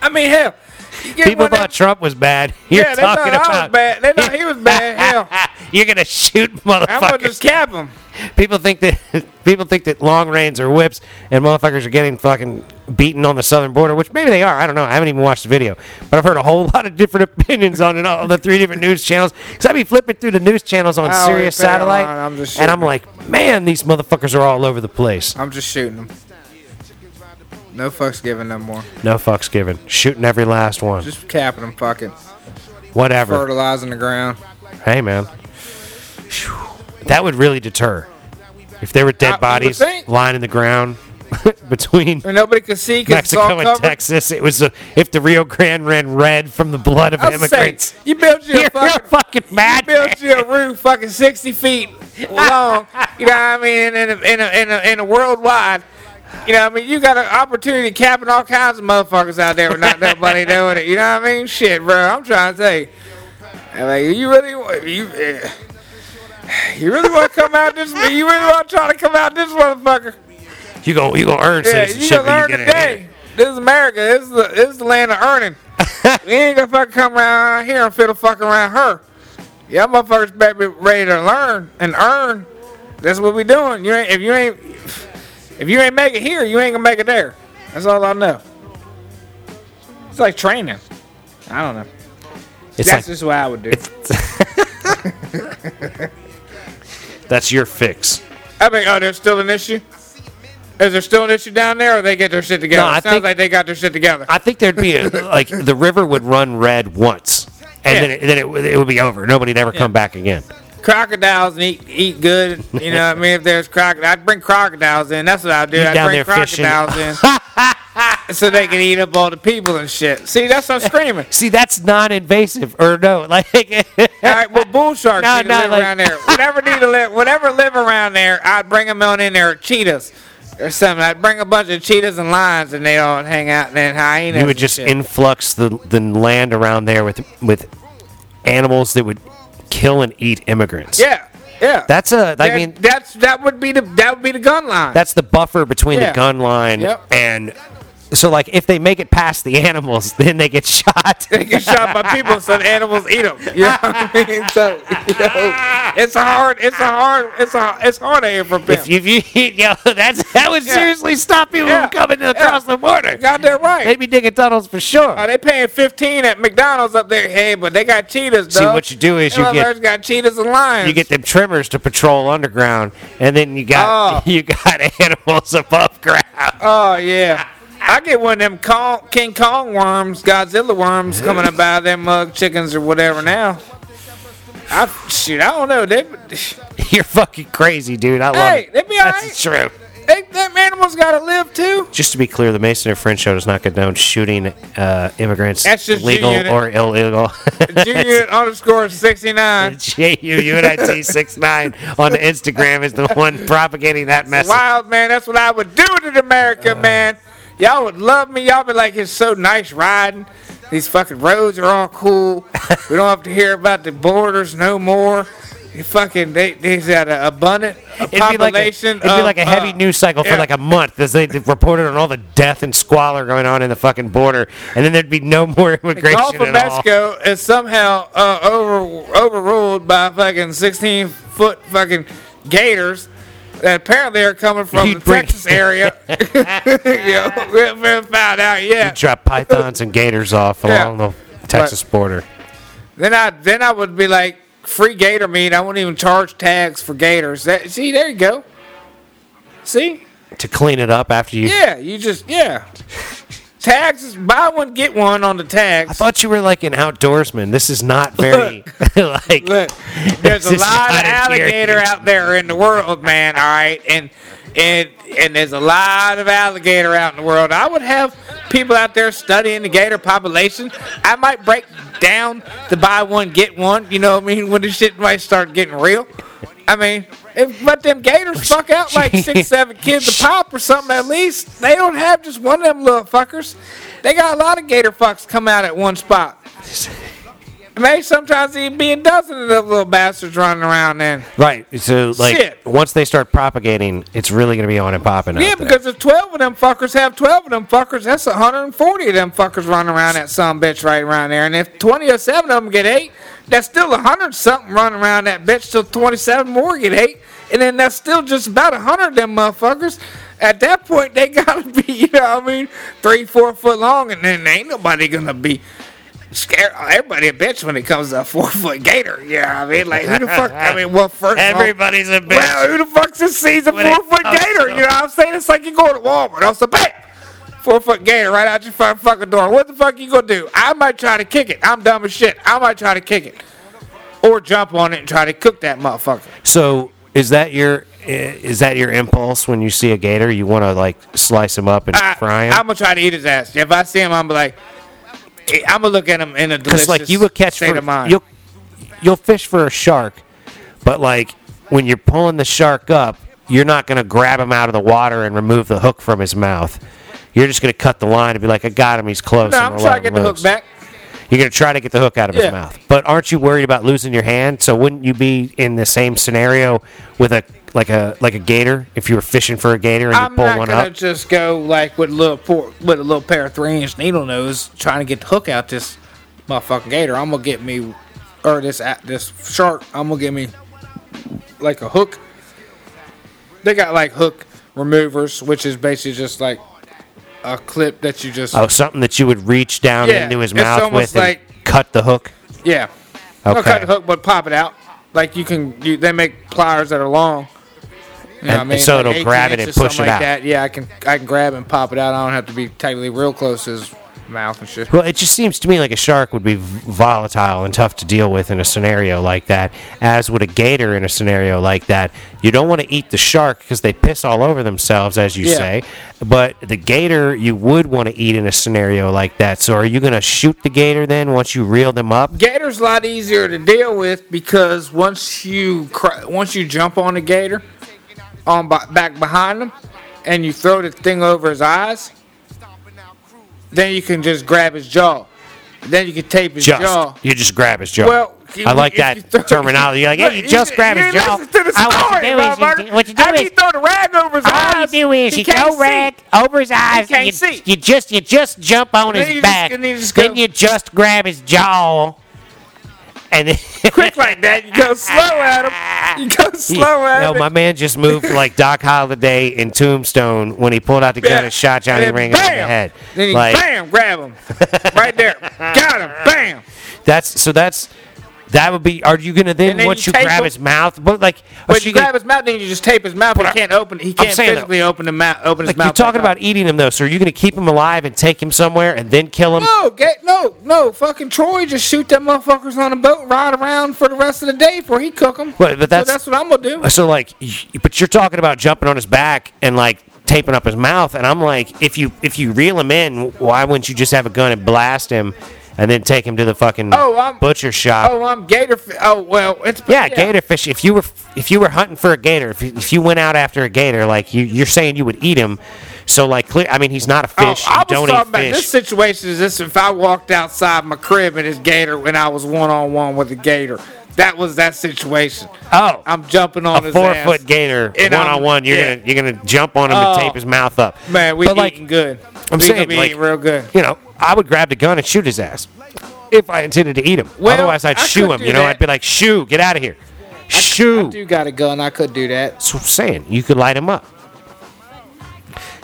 S2: I mean, hell.
S1: People thought Trump was bad. You're
S2: yeah, they thought
S1: talking
S2: I was
S1: about
S2: bad. They thought he was bad. Hell,
S1: you're gonna shoot
S2: I'm gonna
S1: motherfuckers.
S2: just cap him.
S1: People think that people think that long range are whips and motherfuckers are getting fucking beaten on the southern border, which maybe they are. I don't know. I haven't even watched the video, but I've heard a whole lot of different opinions on it on the three different news channels. Because I be flipping through the news channels on oh,
S2: I
S1: Sirius Satellite,
S2: around, I'm just
S1: and I'm like, man, these motherfuckers are all over the place.
S2: I'm just shooting them. No fucks given no more.
S1: No fucks given. Shooting every last one.
S2: Just capping them, fucking
S1: Whatever.
S2: fertilizing the ground.
S1: Hey, man. Phew. That would really deter. If there were dead bodies lying in the ground between
S2: And nobody could see because it's all
S1: Mexico and
S2: covered.
S1: Texas. It was a, if the Rio Grande ran red from the blood of
S2: I saying,
S1: immigrants.
S2: you built you
S1: You're,
S2: a fucking,
S1: fucking
S2: you built you a roof fucking 60 feet long. You know what I mean? In a, in a, in a, in a worldwide. You know what I mean? You got an opportunity capping all kinds of motherfuckers out there with not nobody doing it. You know what I mean? Shit, bro. I'm trying to tell you. I'm Like, you really you, eh, you really want to come out this? You really want to try to come out this motherfucker?
S1: You gonna you gonna earn
S2: Yeah, you gonna learn
S1: you
S2: today. This is America. This is the this is the land of earning. we ain't gonna fucking come around here and fiddle fuck around her. Y'all motherfuckers better be ready to learn and earn. That's what we doing. You ain't if you ain't if you ain't make it here, you ain't gonna make it there. That's all I know. It's like training. I don't know.
S1: It's
S2: That's
S1: like
S2: just what I would do.
S1: that's your fix.
S2: I mean, oh, there's still an issue. Is there still an issue down there, or they get their shit together?
S1: No, I
S2: it sounds
S1: think-
S2: like they got their shit together.
S1: I think there'd be a, like the river would run red once, and
S2: Yeah.
S1: then it, then it, would- it would be over. Nobody'd ever come back again.
S2: crocodiles and eat eat good. You know what I mean? If there's crocodiles, I'd bring crocodiles in. That's what I'd do.
S1: You
S2: I'd
S1: down
S2: bring
S1: there fishing.
S2: crocodiles in. so they can eat up all the people and shit. See, that's what I'm screaming.
S1: See, that's non-invasive, or no, like
S2: All right, well, bull sharks
S1: No,
S2: need to live
S1: like-
S2: around there. Whatever need to live, whatever live around there, I'd bring them on in there. Cheetahs or something. I'd bring a bunch of cheetahs and lions, and they all hang out. And then hyenas.
S1: you would just
S2: shit.
S1: influx the the land around there with with animals that would kill and eat immigrants.
S2: yeah, yeah.
S1: That's a. I
S2: That-
S1: mean,
S2: that's that would be the that would be the gun line.
S1: that's the buffer between
S2: Yeah.
S1: the gun line
S2: Yep.
S1: and. So, like, if they make it past the animals, then they get shot.
S2: they get shot by people, so the animals eat them. You know what I mean? So, you know, it's a hard, it's a hard, it's a, it's hard here for people.
S1: if you, if you yo, that's that would
S2: Yeah.
S1: seriously stop people
S2: Yeah.
S1: from coming across
S2: Yeah.
S1: the border.
S2: Goddamn right.
S1: They'd be digging tunnels for sure.
S2: Are they paying 15 at McDonald's up there. Hey, but they got cheetahs,
S1: See, what you do is you get-
S2: got cheetahs and lions.
S1: you get them trimmers to patrol underground, and then you got
S2: Oh.
S1: you got animals above ground.
S2: Oh yeah. I get one of them Kong, King Kong worms, Godzilla worms coming up out of them mug chickens or whatever now. I shoot, I don't know. They,
S1: You're fucking crazy, dude. I love
S2: hey,
S1: it.
S2: they be
S1: That's
S2: alright.
S1: true.
S2: They, them animals gotta live too.
S1: Just to be clear, the Mason and Friend show does not condone shooting uh, immigrants,
S2: That's just
S1: legal
S2: G-Unit.
S1: or illegal.
S2: Junior underscore 69.
S1: J U U N I T six nine on the Instagram is the one propagating that message.
S2: Wild man, that's what I would do to America, man. Y'all would love me. Y'all be like, it's so nice riding. These fucking roads are all cool. we don't have to hear about the borders no more. You fucking they they's got an abundant
S1: It'd be like a,
S2: population.
S1: it'd be like a
S2: of,
S1: heavy
S2: uh,
S1: news cycle for
S2: yeah.
S1: like a month as they reported on all the death and squalor going on in the fucking border, and then there'd be no more
S2: The
S1: immigration
S2: Gulf of
S1: at all.
S2: Mexico is somehow uh, over overruled by fucking 16 foot fucking gators that apparently they're coming from
S1: You'd
S2: the
S1: bring-
S2: Texas area. you know, we haven't found out yet.
S1: Drop pythons and gators off
S2: Yeah.
S1: along the Texas border.
S2: Then I then I would be like free gator meat. I wouldn't even charge tags for gators. That, see, there you go. See,
S1: To clean it up after you.
S2: yeah, you just yeah. Tags is buy one get one on the tags.
S1: I thought you were like an outdoorsman. This is not very like.
S2: Look, there's a lot of alligator out there in the world, man. All right, and and and there's a lot of alligator out in the world. I would have people out there studying the gator population. I might break down the buy one get one. You know what I mean? When the shit might start getting real. I mean, if let them gators fuck out like six, seven kids a pop or something at least. They don't have just one of them little fuckers. They got a lot of gator fucks come out at one spot. Maybe sometimes even be a dozen of those little bastards running around then.
S1: Right. So like
S2: Shit.
S1: once they start propagating, it's really gonna be on and popping.
S2: Yeah, because if 12 of them fuckers have 12 of them fuckers, that's 140 of them fuckers running around that some bitch right around there. And if 20 or 7 of them get 8, that's still 100 something running around that bitch till 27 more get 8. And then that's still just about 100 of them motherfuckers. At that point, they gotta be, you know what I mean, three, four foot long, and then ain't nobody gonna be scared. Everybody a bitch when it comes to a four foot gator. You know what I mean? Like, who the fuck? I mean, well, first of all,
S1: everybody's a bitch.
S2: well, who the fuck just sees a
S1: When
S2: four foot gator? You know what I'm saying? It's like you go to Walmart. I'm like, bam! Four foot gator right out your fucking fucking door. What the fuck you gonna do? I might try to kick it. I'm dumb as shit. I might try to kick it. Or jump on it and try to cook that motherfucker.
S1: So is that your is that your impulse when you see a gator? You want to like slice him up and
S2: I,
S1: fry him?
S2: I'm gonna try to eat his ass. If I see him, I'm like, I'm gonna look at him in a
S1: Because like you would catch
S2: state
S1: for
S2: of mind.
S1: you'll you'll fish for a shark, but like when you're pulling the shark up, you're not gonna grab him out of the water and remove the hook from his mouth. You're just gonna cut the line and be like, I got him. He's close.
S2: no,
S1: I'm
S2: trying to get the hook back.
S1: You're gonna try to get the hook out of
S2: Yeah.
S1: his mouth, but aren't you worried about losing your hand? So wouldn't you be in the same scenario with a like a like a gator if you were fishing for a gator and you
S2: I'm
S1: pull
S2: not
S1: one
S2: gonna
S1: up?
S2: just go like with a little por- with a little pair of three inch needle nose trying to get the hook out this motherfucking gator. I'm gonna get me or this this shark. I'm gonna get me like a hook. They got like hook removers, which is basically just like a clip that you just
S1: Oh, something that you would reach down
S2: Yeah,
S1: into his mouth with and
S2: like-
S1: cut the hook.
S2: yeah.
S1: Okay.
S2: cut the hook, but pop it out. Like you can, you, they make pliers that are long.
S1: And-
S2: what I mean?
S1: so
S2: Like
S1: it'll grab it and push it
S2: like
S1: out.
S2: That. Yeah, I can, I can grab and pop it out. I don't have to be tightly real close to his mouth and shit.
S1: Well, it just seems to me like a shark would be volatile and tough to deal with in a scenario like that, as would a gator in a scenario like that. You don't want to eat the shark because they piss all over themselves, as you
S2: Yeah.
S1: say. But the gator, you would want to eat in a scenario like that. So, are you going to shoot the gator then once you reel them up?
S2: Gator's a lot easier to deal with because once you cr- once you jump on the gator, on back behind him, and you throw the thing over his eyes, then you can just grab his jaw. Then you can tape his
S1: Just
S2: jaw.
S1: you just grab his jaw.
S2: Well,
S1: I like
S2: you
S1: that
S2: throw-
S1: terminology. You're like, yeah, you just grab his jaw.
S2: to the
S1: Oh, what you
S2: story,
S1: do is you what you do is-
S2: you throw the rag over his
S1: All you
S2: eyes,
S1: do is you
S2: see.
S1: rag over his eyes.
S2: can't
S1: you,
S2: see.
S1: you just you just jump on
S2: Then
S1: his
S2: you just-
S1: back.
S2: and then you just
S1: then you just grab his jaw. And then
S2: quick like that. You go slow at him. You go slow at
S1: no,
S2: him.
S1: my man just moved like Doc Holliday in Tombstone when he pulled out the gun and shot Johnny
S2: then
S1: in the head.
S2: Then he
S1: like
S2: bam, grab him. right there. Got him. Bam.
S1: that's so that's that would be. Are you gonna then,
S2: then
S1: once
S2: you
S1: you, grab
S2: him.
S1: his mouth? But like,
S2: But
S1: but
S2: you grab his mouth, then you just tape his mouth. But he can't open. He can't
S1: saying, though,
S2: physically open the mouth. Open his
S1: like you're talking about eating him though. So are you gonna keep him alive and take him somewhere and then kill him?
S2: No, get no, no. Fucking Troy just shoot that motherfuckers on a boat, ride around for the rest of the day before he cook them.
S1: Right, but that's-
S2: so that's what I'm gonna do.
S1: So like, but you're talking about jumping on his back and like taping up his mouth, and I'm like, if you if you reel him in, why wouldn't you just have a gun and blast him, and then take him to the fucking
S2: Oh, I'm-
S1: butcher shop?
S2: Oh, I'm gator. Oh well, it's
S1: yeah, gator fish. If you were if you were hunting for a gator, if you, if you went out after a gator, like you you're saying you would eat him. So like, clear. I mean, he's not a
S2: Oh,
S1: fish.
S2: I
S1: you
S2: was
S1: don't
S2: talking
S1: eat
S2: about this situation is this if I walked outside my crib and this gator when I was one on one with a gator. That was that situation.
S1: Oh,
S2: I'm jumping on
S1: a
S2: his
S1: four
S2: ass.
S1: foot gator one on one. You're
S2: yeah.
S1: gonna you're gonna jump on him and
S2: Oh.
S1: tape his mouth up.
S2: Man, we
S1: But, like,
S2: eating good.
S1: I'm
S2: we
S1: saying, like-
S2: eating real good.
S1: you know, I would grab the gun and shoot his ass if I intended to eat him.
S2: Well,
S1: Otherwise, I'd
S2: I
S1: shoo him. You know,
S2: that.
S1: I'd be like, "Shoo, get out of here, shoo."
S2: I do got a gun. I could do that.
S1: That's what I'm saying. You could light him up.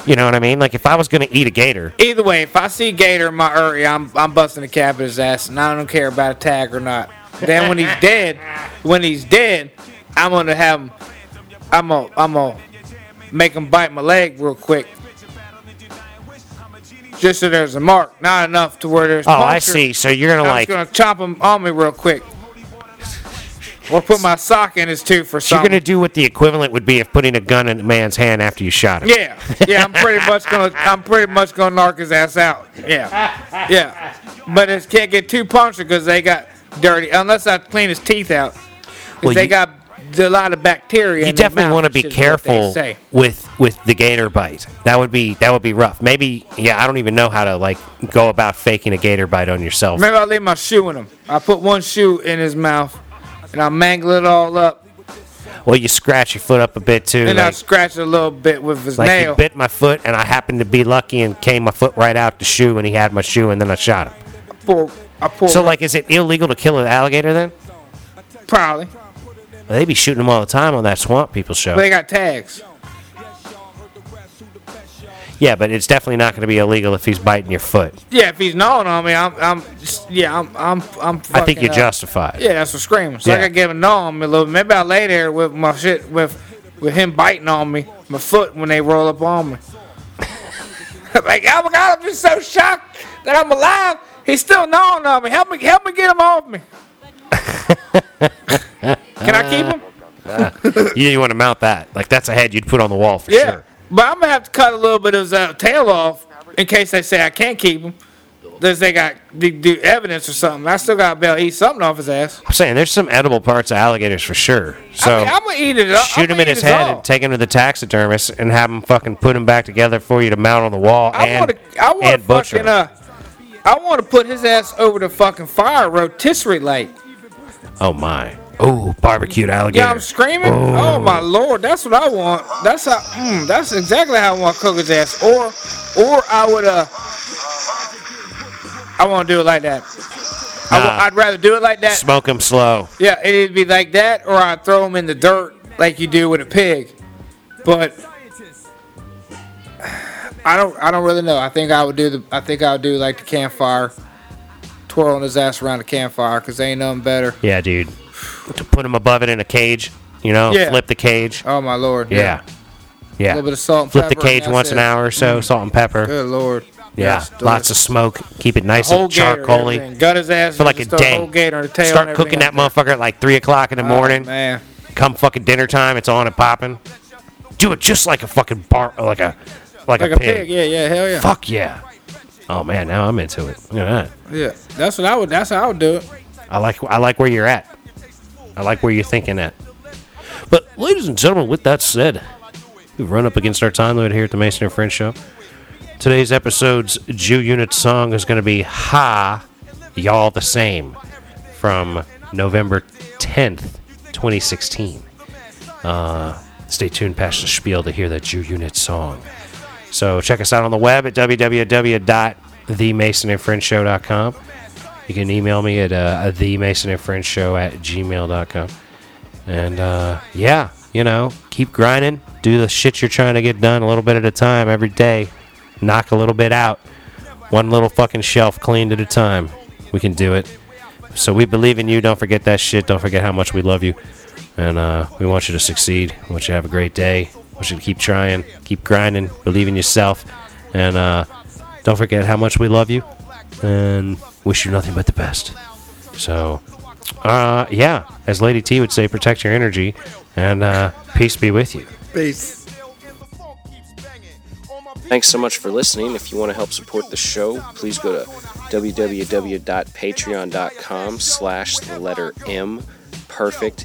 S1: You know what I mean? Like if I was gonna eat a gator,
S2: Either way, if I see Gator in my area, I'm I'm busting the cap at his ass, and I don't care about a tag or not. Then when he's dead, when he's dead, I'm gonna have him. I'm gonna I'm gonna make him bite my leg real quick, just so there's a mark, not enough to where there's.
S1: oh, I see. So you're gonna
S2: I'm
S1: like
S2: just gonna chop him on me real quick, or put my sock in his tooth or
S1: you're gonna do what the equivalent would be of putting a gun in a man's hand after you shot him.
S2: Yeah, yeah, I'm pretty much gonna, I'm pretty much gonna knock his ass out. Yeah, yeah, but it can't get too punctured because they got dirty. Unless I clean his teeth out.
S1: Well,
S2: they
S1: you-
S2: got a lot of bacteria.
S1: You
S2: in
S1: definitely want to be
S2: shit is what they
S1: careful with with the gator bite. That would be that would be rough. Maybe yeah, I don't even know how to like go about faking a gator bite on yourself.
S2: Maybe I'll leave my shoe in him. I put one shoe in his mouth, and I mangle it all up,
S1: Well, you scratch your foot up a bit too.
S2: and I
S1: like,
S2: scratch it a little bit with his
S1: like he
S2: nail.
S1: bit my foot, and I happened to be lucky and came my foot right out the shoe, and he had my shoe, and then I shot him.
S2: Pour, I pour.
S1: So like, is it illegal to kill an alligator then?
S2: probably.
S1: Well, they be shooting them all the time on that Swamp People show.
S2: They got tags.
S1: yeah, but it's definitely not going to be illegal if he's biting your foot.
S2: Yeah, if he's gnawing on me, I'm, I'm, yeah, I'm, I'm, I'm.
S1: I think you're
S2: uh,
S1: justified.
S2: Yeah, that's what screaming. So
S1: Yeah.
S2: I gotta give a gnaw on me a little. Maybe I lay there with my shit with with him biting on me, my foot when they roll up on me. like, oh my god, I'm just so shocked that I'm alive. He's still gnawing on me. Help me, help me get him off me. Can I keep him?
S1: You, want to mount that? Like that's a head you'd put on the wall for
S2: Yeah.
S1: sure.
S2: But I'm gonna have to cut a little bit of his uh, tail off in case they say I can't keep him. There's they got do evidence or something. I still gotta be able to eat something off his ass.
S1: I'm saying there's some edible parts of alligators for sure. So
S2: I mean, I'm gonna eat it. up.
S1: shoot
S2: I'm
S1: him in his head and take him to the taxidermist and have him fucking put him back together for you to mount on the wall
S2: I
S1: and,
S2: want to. I want
S1: and
S2: to
S1: butcher
S2: fucking. Uh, I want to put his ass over the fucking fire rotisserie light.
S1: Oh my! Oh, barbecued alligator.
S2: Yeah, I'm screaming. Oh. my lord, that's what I want. That's how. Mm, that's exactly how I want to cook his ass. Or, or I would. Uh, I want to do it like that.
S1: Nah.
S2: I'd rather do it like that.
S1: Smoke him slow.
S2: Yeah, it'd be like that, or I'd throw him in the dirt like you do with a pig. But I don't. I don't really know. I think I would do the. I think I would do like the campfire, twirling his ass around the campfire, cause ain't nothing better.
S1: Yeah, dude. To put him above it in a cage, you know,
S2: Yeah.
S1: flip the cage.
S2: Oh my lord.
S1: Yeah,
S2: A
S1: yeah.
S2: little bit of salt and
S1: Flip the cage once an hour or so, mm. salt and pepper.
S2: Good lord.
S1: Yeah,
S2: Yes,
S1: lots of smoke. Keep it nice and charcoaly.
S2: Gut his ass
S1: For like a day.
S2: Whole gator on the tail
S1: Start cooking that motherfucker at like three o'clock in the
S2: there.
S1: morning.
S2: Oh, man.
S1: Come fucking dinner time, it's on and popping. Do it just like a fucking bar, like a like,
S2: Like
S1: a,
S2: a
S1: pig.
S2: pig. Yeah, yeah, hell yeah.
S1: Fuck yeah. Oh man, now I'm into it. Look at that.
S2: Yeah, that's what I would. That's how I would do it.
S1: I like I like where you're at. I like where you're thinking at. But ladies and gentlemen, with that said, we've run up against our time limit here at the Mason and Friends Show. Today's episode's Ju Unit song is going to be "Ha, Y'all the Same" from November 10th, 2016. Uh, stay tuned past the spiel to hear that Ju Unit song. So check us out on the web at www.themasonandfriendsshow.com. You can email me at uh, themasonandfriendsshow at gmail.com. And uh, yeah, you know, keep grinding. Do the shit you're trying to get done a little bit at a time every day. Knock a little bit out. One little fucking shelf cleaned at a time. We can do it. So we believe in you. Don't forget that shit. Don't forget how much we love you. And uh, we want you to succeed. We want you to have a great day. We want you to keep trying, keep grinding, believe in yourself. And uh, don't forget how much we love you. And wish you nothing but the best. So, uh, yeah, as Lady T would say, protect your energy. And uh, peace be with you.
S2: Peace.
S3: Thanks so much for listening. If you want to help support the show, please go to www.patreon.com slash the letter M Perfect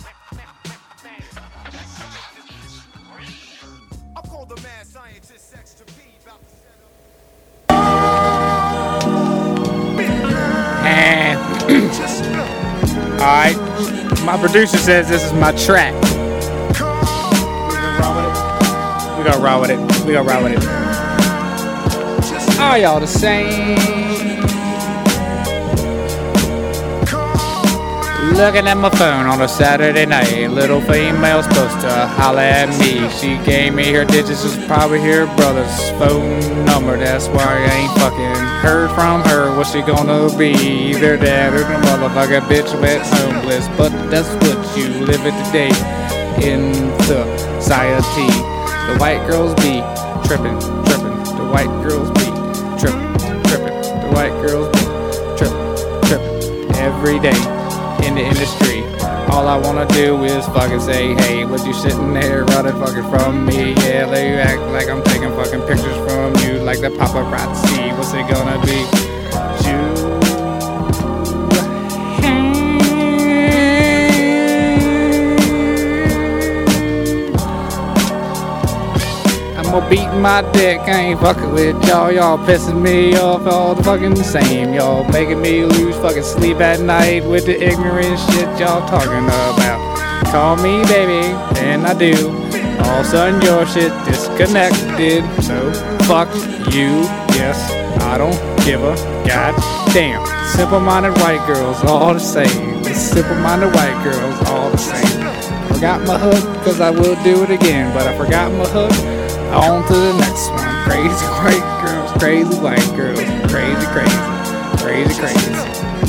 S2: All right, my producer says this is my track. We gonna roll with it. We gonna roll with it. Are y'all the same? Looking at my phone on a Saturday night, little female supposed to holler at me. She gave me her digits, was probably her brother's phone number. That's why I ain't fucking heard from her. What's she gonna be? Either that or the motherfucker bitch went homeless. But that's what you live it today in society. The white girls be tripping, tripping. The white girls be tripping, tripping. The white girls be tripping, tripping. Every day in the industry. All I wanna do is fucking say, hey, what you sitting there running fucking from me? Yeah, they act like I'm taking fucking pictures from you like the paparazzi. What's it gonna be? I'ma beat my dick, I ain't fucking with y'all. Y'all pissing me off all the fucking same. Y'all making me lose fucking sleep at night with the ignorant shit y'all talking about. Call me baby, and I do. All of a sudden your shit disconnected. So fuck you, yes, I don't give a goddamn. Simple minded white girls, all the same. Simple minded white girls, all the same. Forgot my hook, cause I will do it again, but I forgot my hook. On to the next one. Crazy white girls, crazy white girls, crazy, crazy, crazy, crazy,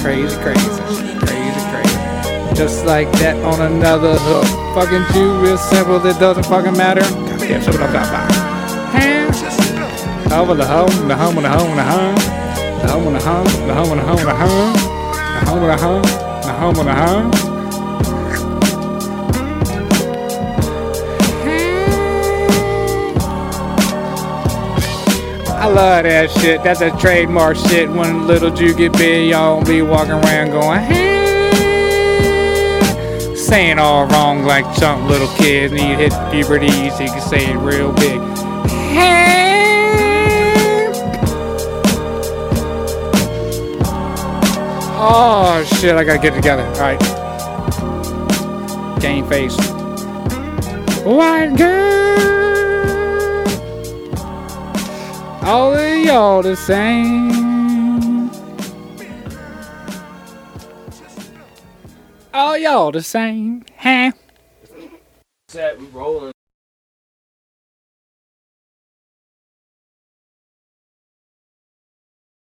S2: crazy, crazy, crazy, crazy. Just like that on another hook. Fucking you, real simple, that doesn't fucking matter. Goddamn, I'm talking about. Hands over the home, the home, the home, the home. The home, the home, the home, the home, the home. The home, the home, the home, the home. I love that shit. That's a trademark shit. When little Ju get big, y'all be walking around going, hey. Saying all wrong like some little kids need hit puberty so you can say it real big. Hey. Oh shit, I gotta get together. Alright. Game face. White girl. All of y'all the same. All y'all the same, huh?
S1: Set, we rolling.